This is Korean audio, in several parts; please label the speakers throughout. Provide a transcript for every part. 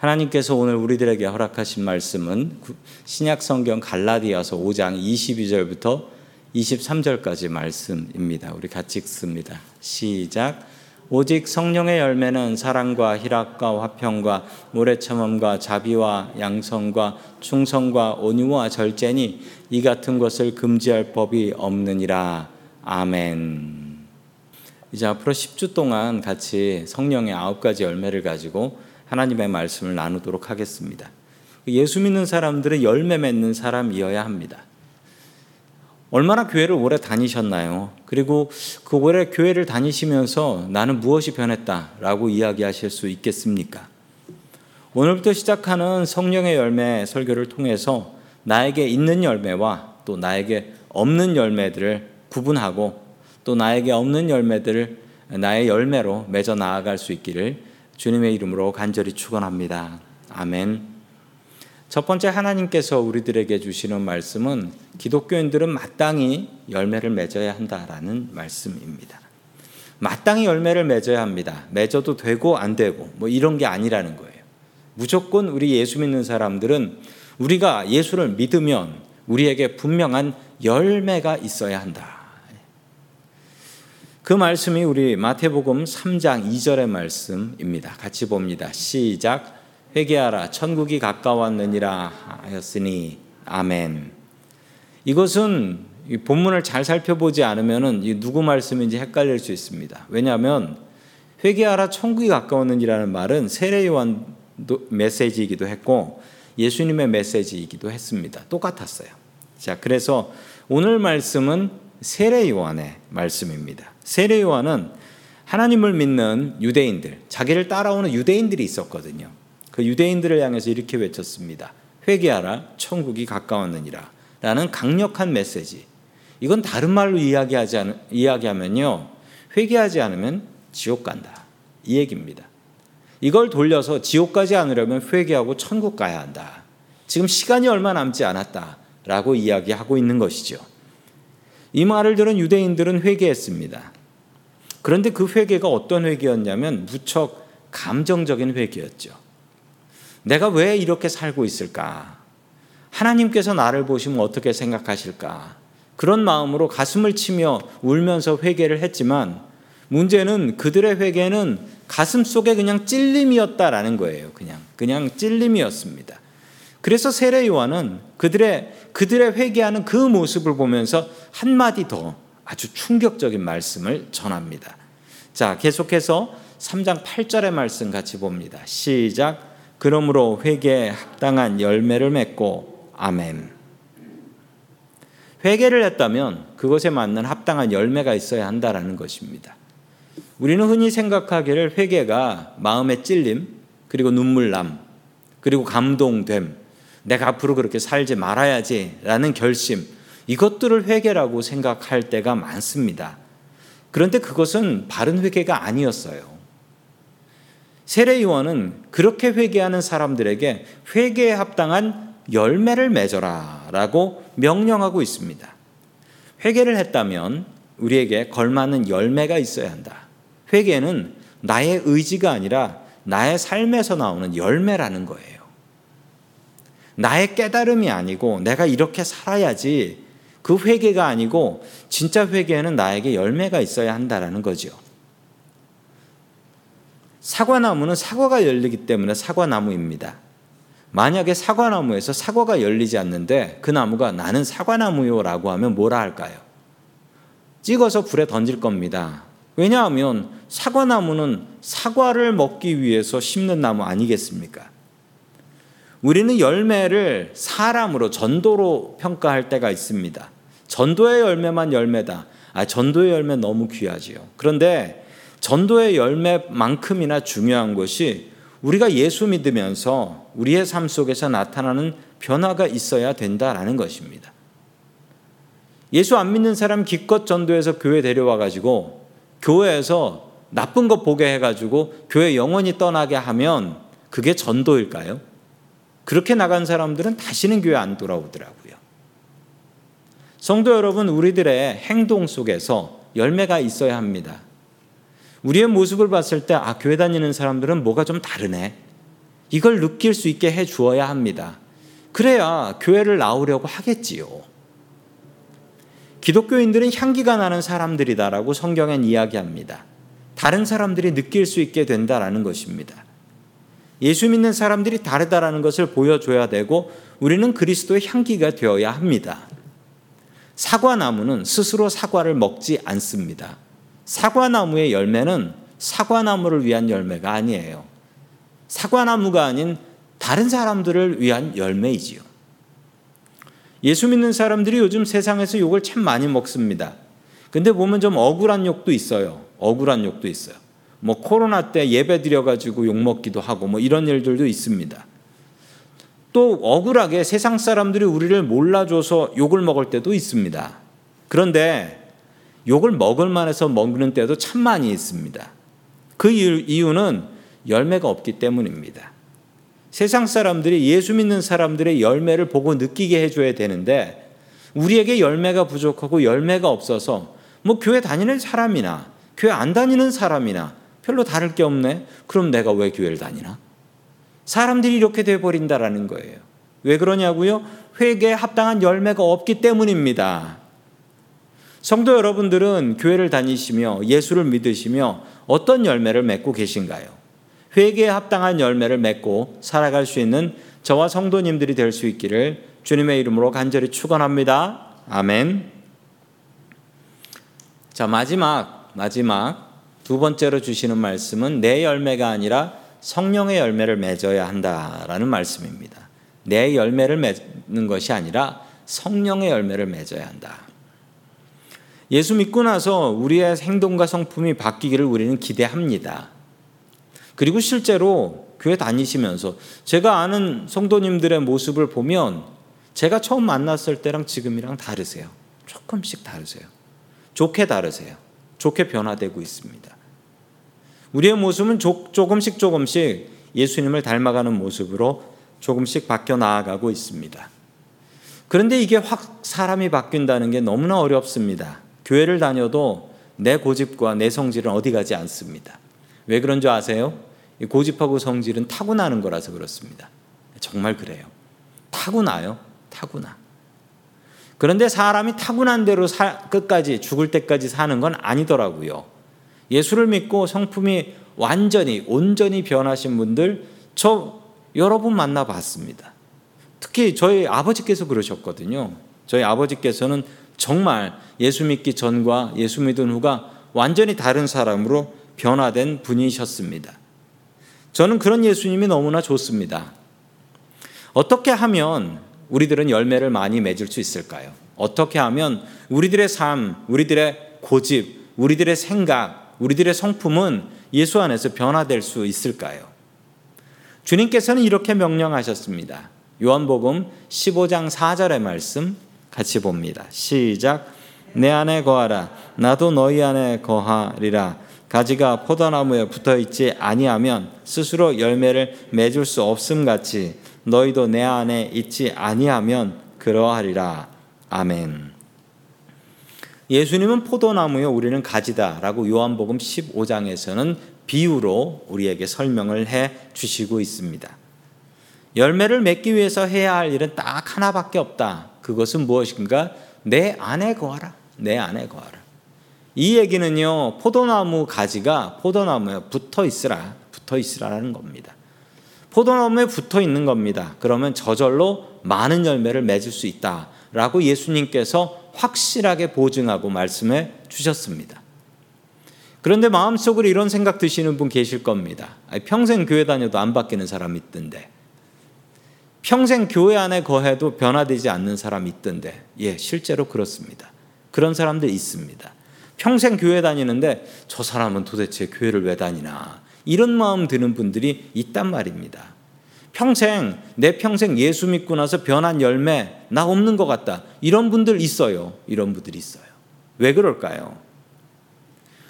Speaker 1: 하나님께서 오늘 우리들에게 허락하신 말씀은 신약 성경 갈라디아서 5장 22절부터 23절까지 말씀입니다. 우리 같이 읽습니다. 시작. 오직 성령의 열매는 사랑과 희락과 화평과 모래참음과 자비와 양성과 충성과 온유와 절제니 이 같은 것을 금지할 법이 없느니라. 아멘. 이제 앞으로 10주 동안 같이 성령의 아홉 가지 열매를 가지고 하나님의 말씀을 나누도록 하겠습니다. 예수 믿는 사람들은 열매 맺는 사람이어야 합니다. 얼마나 교회를 오래 다니셨나요? 그리고 그 오래 교회를 다니시면서 나는 무엇이 변했다라고 이야기하실 수 있겠습니까? 오늘부터 시작하는 성령의 열매 설교를 통해서 나에게 있는 열매와 또 나에게 없는 열매들을 구분하고 또 나에게 없는 열매들을 나의 열매로 맺어 나아갈 수 있기를 주님의 이름으로 간절히 축원합니다. 아멘. 첫 번째 하나님께서 우리들에게 주시는 말씀은 기독교인들은 마땅히 열매를 맺어야 한다라는 말씀입니다. 마땅히 열매를 맺어야 합니다. 맺어도 되고 안 되고 뭐 이런 게 아니라는 거예요. 무조건 우리 예수 믿는 사람들은 우리가 예수를 믿으면 우리에게 분명한 열매가 있어야 한다. 그 말씀이 우리 마태복음 3장 2절의 말씀입니다. 같이 봅니다. 시작. 회개하라 천국이 가까웠느니라 하였으니 아멘. 이것은 본문을 잘 살펴보지 않으면 누구 말씀인지 헷갈릴 수 있습니다. 왜냐하면 회개하라 천국이 가까웠느니라는 말은 세례 요한 메시지이기도 했고 예수님의 메시지이기도 했습니다. 똑같았어요. 자, 그래서 오늘 말씀은 세례 요한의 말씀입니다. 세례 요한은 하나님을 믿는 유대인들, 자기를 따라오는 유대인들이 있었거든요. 그 유대인들을 향해서 이렇게 외쳤습니다. 회개하라, 천국이 가까웠느니라. 라는 강력한 메시지. 이건 다른 말로 이야기하지 않, 이야기하면요. 회개하지 않으면 지옥 간다. 이 얘기입니다. 이걸 돌려서 지옥 가지 않으려면 회개하고 천국 가야 한다. 지금 시간이 얼마 남지 않았다라고 이야기하고 있는 것이죠. 이 말을 들은 유대인들은 회개했습니다. 그런데 그 회개가 어떤 회개였냐면 무척 감정적인 회개였죠. 내가 왜 이렇게 살고 있을까? 하나님께서 나를 보시면 어떻게 생각하실까? 그런 마음으로 가슴을 치며 울면서 회개를 했지만 문제는 그들의 회개는 가슴 속에 그냥 찔림이었다라는 거예요. 그냥 그냥 찔림이었습니다. 그래서 세례 요한은 그들의 그들의 회개하는 그 모습을 보면서 한 마디 더 아주 충격적인 말씀을 전합니다. 자, 계속해서 3장 8절의 말씀 같이 봅니다. 시작. 그러므로 회개에 합당한 열매를 맺고 아멘. 회개를 했다면 그것에 맞는 합당한 열매가 있어야 한다라는 것입니다. 우리는 흔히 생각하기를 회개가 마음의 찔림, 그리고 눈물남, 그리고 감동됨, 내가 앞으로 그렇게 살지 말아야지라는 결심, 이것들을 회개라고 생각할 때가 많습니다. 그런데 그것은 바른 회개가 아니었어요. 세례 요한은 그렇게 회개하는 사람들에게 회개에 합당한 열매를 맺어라라고 명령하고 있습니다. 회개를 했다면 우리에게 걸맞는 열매가 있어야 한다. 회개는 나의 의지가 아니라 나의 삶에서 나오는 열매라는 거예요. 나의 깨달음이 아니고 내가 이렇게 살아야지 그 회개가 아니고 진짜 회개에는 나에게 열매가 있어야 한다라는 거죠. 사과나무는 사과가 열리기 때문에 사과나무입니다. 만약에 사과나무에서 사과가 열리지 않는데 그 나무가 나는 사과나무요 라고 하면 뭐라 할까요? 찍어서 불에 던질 겁니다. 왜냐하면 사과나무는 사과를 먹기 위해서 심는 나무 아니겠습니까? 우리는 열매를 사람으로 전도로 평가할 때가 있습니다. 전도의 열매만 열매다. 아, 전도의 열매 너무 귀하지요. 그런데 전도의 열매만큼이나 중요한 것이 우리가 예수 믿으면서 우리의 삶 속에서 나타나는 변화가 있어야 된다라는 것입니다. 예수 안 믿는 사람 기껏 전도해서 교회 데려와 가지고 교회에서 나쁜 거 보게 해 가지고 교회 영원히 떠나게 하면 그게 전도일까요? 그렇게 나간 사람들은 다시는 교회 안 돌아오더라고요. 성도 여러분, 우리들의 행동 속에서 열매가 있어야 합니다. 우리의 모습을 봤을 때, 아, 교회 다니는 사람들은 뭐가 좀 다르네. 이걸 느낄 수 있게 해 주어야 합니다. 그래야 교회를 나오려고 하겠지요. 기독교인들은 향기가 나는 사람들이다라고 성경엔 이야기합니다. 다른 사람들이 느낄 수 있게 된다라는 것입니다. 예수 믿는 사람들이 다르다라는 것을 보여줘야 되고 우리는 그리스도의 향기가 되어야 합니다. 사과나무는 스스로 사과를 먹지 않습니다. 사과나무의 열매는 사과나무를 위한 열매가 아니에요. 사과나무가 아닌 다른 사람들을 위한 열매이지요. 예수 믿는 사람들이 요즘 세상에서 욕을 참 많이 먹습니다. 근데 보면 좀 억울한 욕도 있어요. 억울한 욕도 있어요. 뭐 코로나 때 예배 드려가지고 욕 먹기도 하고 뭐 이런 일들도 있습니다. 또 억울하게 세상 사람들이 우리를 몰라줘서 욕을 먹을 때도 있습니다. 그런데 욕을 먹을 만해서 먹는 때도 참 많이 있습니다. 그 이유는 열매가 없기 때문입니다. 세상 사람들이 예수 믿는 사람들의 열매를 보고 느끼게 해줘야 되는데 우리에게 열매가 부족하고 열매가 없어서 뭐 교회 다니는 사람이나 교회 안 다니는 사람이나 별로 다를 게 없네. 그럼 내가 왜 교회를 다니나? 사람들이 이렇게 돼 버린다라는 거예요. 왜 그러냐고요? 회개에 합당한 열매가 없기 때문입니다. 성도 여러분들은 교회를 다니시며 예수를 믿으시며 어떤 열매를 맺고 계신가요? 회개에 합당한 열매를 맺고 살아갈 수 있는 저와 성도님들이 될 수 있기를 주님의 이름으로 간절히 축원합니다. 아멘. 자, 마지막 마지막 두 번째로 주시는 말씀은 내 열매가 아니라 성령의 열매를 맺어야 한다라는 말씀입니다. 내 열매를 맺는 것이 아니라 성령의 열매를 맺어야 한다. 예수 믿고 나서 우리의 행동과 성품이 바뀌기를 우리는 기대합니다. 그리고 실제로 교회 다니시면서 제가 아는 성도님들의 모습을 보면 제가 처음 만났을 때랑 지금이랑 다르세요. 조금씩 다르세요. 좋게 다르세요. 좋게 변화되고 있습니다. 우리의 모습은 조금씩 조금씩 예수님을 닮아가는 모습으로 조금씩 바뀌어 나아가고 있습니다. 그런데 이게 확 사람이 바뀐다는 게 너무나 어렵습니다. 교회를 다녀도 내 고집과 내 성질은 어디 가지 않습니다. 왜 그런 줄 아세요? 고집하고 성질은 타고나는 거라서 그렇습니다. 정말 그래요. 타고나요. 타고나. 그런데 사람이 타고난 대로 사, 끝까지 죽을 때까지 사는 건 아니더라고요. 예수를 믿고 성품이 완전히 온전히 변하신 분들 저 여러 분 만나 봤습니다. 특히 저희 아버지께서 그러셨거든요. 저희 아버지께서는 정말 예수 믿기 전과 예수 믿은 후가 완전히 다른 사람으로 변화된 분이셨습니다. 저는 그런 예수님이 너무나 좋습니다. 어떻게 하면 우리들은 열매를 많이 맺을 수 있을까요? 어떻게 하면 우리들의 삶, 우리들의 고집, 우리들의 생각, 우리들의 성품은 예수 안에서 변화될 수 있을까요? 주님께서는 이렇게 명령하셨습니다. 요한복음 15장 4절의 말씀 같이 봅니다. 시작. 내 안에 거하라. 나도 너희 안에 거하리라. 가지가 포도나무에 붙어 있지 아니하면 스스로 열매를 맺을 수 없음 같이 너희도 내 안에 있지 아니하면 그러하리라. 아멘. 예수님은 포도나무요 우리는 가지다라고 요한복음 15장에서는 비유로 우리에게 설명을 해 주시고 있습니다. 열매를 맺기 위해서 해야 할 일은 딱 하나밖에 없다. 그것은 무엇인가? 내 안에 거하라. 내 안에 거하라. 이 얘기는요, 포도나무 가지가 포도나무에 붙어 있으라, 붙어 있으라는 겁니다. 포도나무에 붙어 있는 겁니다. 그러면 저절로 많은 열매를 맺을 수 있다라고 예수님께서 확실하게 보증하고 말씀해 주셨습니다. 그런데 마음속으로 이런 생각 드시는 분 계실 겁니다. 평생 교회 다녀도 안 바뀌는 사람 있던데. 평생 교회 안에 거해도 변화되지 않는 사람 있던데. 예, 실제로 그렇습니다. 그런 사람들 있습니다. 평생 교회 다니는데 저 사람은 도대체 교회를 왜 다니나. 이런 마음 드는 분들이 있단 말입니다. 평생 내 평생 예수 믿고 나서 변한 열매 나 없는 것 같다. 이런 분들 있어요. 이런 분들이 있어요. 왜 그럴까요?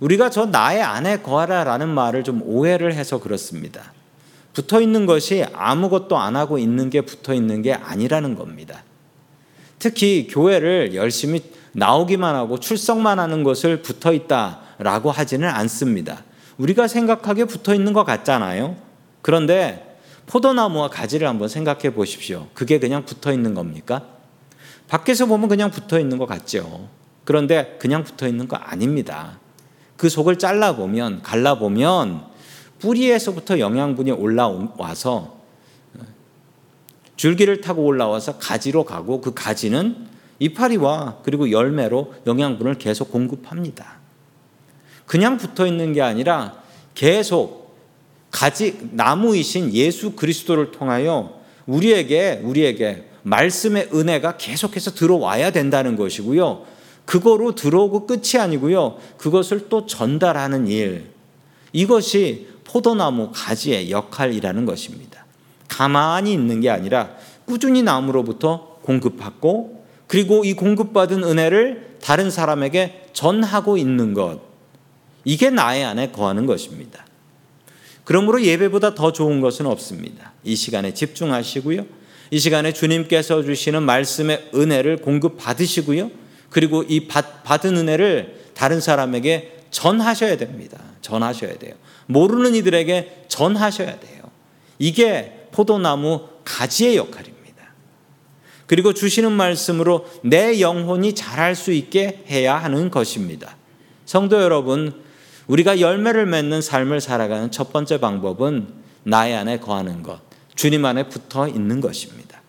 Speaker 1: 우리가 저 나의 안에 거하라라는 말을 좀 오해를 해서 그렇습니다. 붙어 있는 것이 아무것도 안 하고 있는 게 붙어 있는 게 아니라는 겁니다. 특히 교회를 열심히 나오기만 하고 출석만 하는 것을 붙어 있다라고 하지는 않습니다. 우리가 생각하기에 붙어 있는 것 같잖아요. 그런데 포도나무와 가지를 한번 생각해 보십시오. 그게 그냥 붙어 있는 겁니까? 밖에서 보면 그냥 붙어 있는 것 같죠. 그런데 그냥 붙어 있는 거 아닙니다. 그 속을 잘라 보면 갈라 보면 뿌리에서부터 영양분이 올라와서 줄기를 타고 올라와서 가지로 가고 그 가지는 이파리와 그리고 열매로 영양분을 계속 공급합니다. 그냥 붙어 있는 게 아니라 계속 가지 나무이신 예수 그리스도를 통하여 우리에게 우리에게 말씀의 은혜가 계속해서 들어와야 된다는 것이고요. 그거로 들어오고 끝이 아니고요. 그것을 또 전달하는 일. 이것이 포도나무 가지의 역할이라는 것입니다. 가만히 있는 게 아니라 꾸준히 나무로부터 공급받고 그리고 이 공급받은 은혜를 다른 사람에게 전하고 있는 것. 이게 나의 안에 거하는 것입니다. 그러므로 예배보다 더 좋은 것은 없습니다. 이 시간에 집중하시고요. 이 시간에 주님께서 주시는 말씀의 은혜를 공급 받으시고요. 그리고 이 받은 은혜를 다른 사람에게 전하셔야 됩니다. 전하셔야 돼요. 모르는 이들에게 전하셔야 돼요. 이게 포도나무 가지의 역할입니다. 그리고 주시는 말씀으로 내 영혼이 자랄 수 있게 해야 하는 것입니다. 성도 여러분, 우리가 열매를 맺는 삶을 살아가는 첫 번째 방법은 나의 안에 거하는 것, 주님 안에 붙어 있는 것입니다.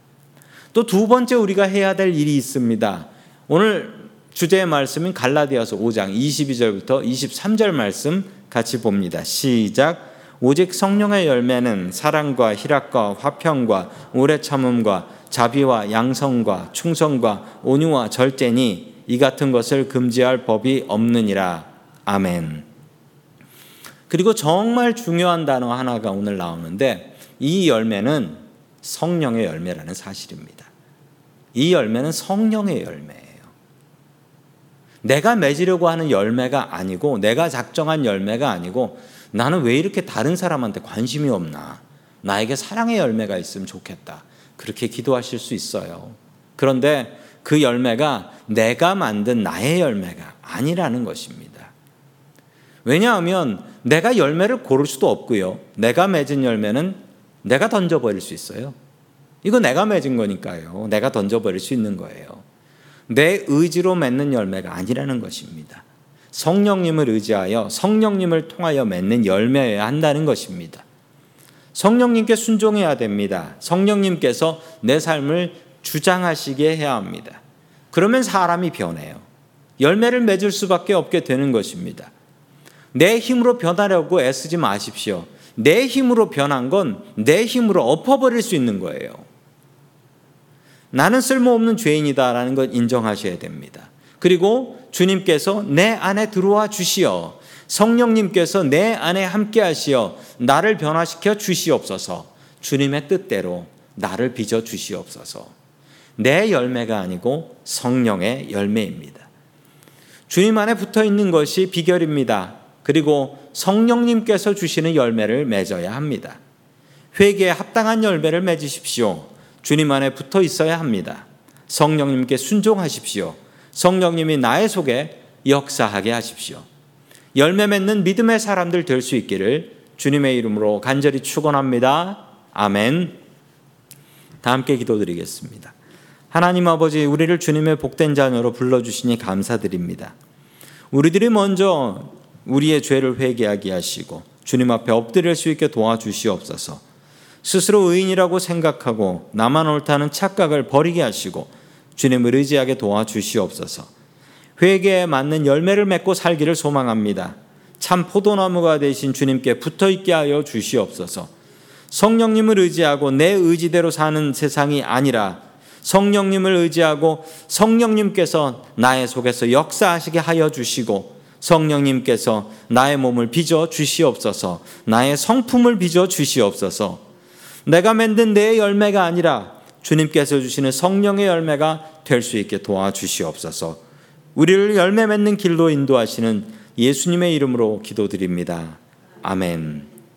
Speaker 1: 또 두 번째 우리가 해야 될 일이 있습니다. 오늘 주제의 말씀인 갈라디아서 5장 22절부터 23절 말씀 같이 봅니다. 시작. 오직 성령의 열매는 사랑과 희락과 화평과 오래 참음과 자비와 양성과 충성과 온유와 절제니 이 같은 것을 금지할 법이 없느니라. 아멘. 그리고 정말 중요한 단어 하나가 오늘 나오는데 이 열매는 성령의 열매라는 사실입니다. 이 열매는 성령의 열매예요. 내가 맺으려고 하는 열매가 아니고 내가 작정한 열매가 아니고 나는 왜 이렇게 다른 사람한테 관심이 없나? 나에게 사랑의 열매가 있으면 좋겠다. 그렇게 기도하실 수 있어요. 그런데 그 열매가 내가 만든 나의 열매가 아니라는 것입니다. 왜냐하면 내가 열매를 고를 수도 없고요. 내가 맺은 열매는 내가 던져버릴 수 있어요. 이거 내가 맺은 거니까요. 내가 던져버릴 수 있는 거예요. 내 의지로 맺는 열매가 아니라는 것입니다. 성령님을 의지하여 성령님을 통하여 맺는 열매여야 한다는 것입니다. 성령님께 순종해야 됩니다. 성령님께서 내 삶을 주장하시게 해야 합니다. 그러면 사람이 변해요. 열매를 맺을 수밖에 없게 되는 것입니다. 내 힘으로 변하려고 애쓰지 마십시오. 내 힘으로 변한 건 내 힘으로 엎어버릴 수 있는 거예요. 나는 쓸모없는 죄인이다라는 걸 인정하셔야 됩니다. 그리고 주님께서 내 안에 들어와 주시어 성령님께서 내 안에 함께 하시어 나를 변화시켜 주시옵소서 주님의 뜻대로 나를 빚어 주시옵소서 내 열매가 아니고 성령의 열매입니다. 주님 안에 붙어 있는 것이 비결입니다. 그리고 성령님께서 주시는 열매를 맺어야 합니다. 회개에 합당한 열매를 맺으십시오. 주님 안에 붙어 있어야 합니다. 성령님께 순종하십시오. 성령님이 나의 속에 역사하게 하십시오. 열매 맺는 믿음의 사람들 될 수 있기를 주님의 이름으로 간절히 축원합니다. 아멘. 다 함께 기도드리겠습니다. 하나님 아버지 우리를 주님의 복된 자녀로 불러 주시니 감사드립니다. 우리들이 먼저 우리의 죄를 회개하게 하시고 주님 앞에 엎드릴 수 있게 도와주시옵소서. 스스로 의인이라고 생각하고 나만 옳다는 착각을 버리게 하시고 주님을 의지하게 도와주시옵소서. 회개에 맞는 열매를 맺고 살기를 소망합니다. 참 포도나무가 되신 주님께 붙어 있게 하여 주시옵소서. 성령님을 의지하고 내 의지대로 사는 세상이 아니라 성령님을 의지하고 성령님께서 나의 속에서 역사하시게 하여 주시고 성령님께서 나의 몸을 빚어 주시옵소서. 나의 성품을 빚어 주시옵소서. 내가 만든 내 열매가 아니라 주님께서 주시는 성령의 열매가 될 수 있게 도와주시옵소서. 우리를 열매 맺는 길로 인도하시는 예수님의 이름으로 기도드립니다. 아멘.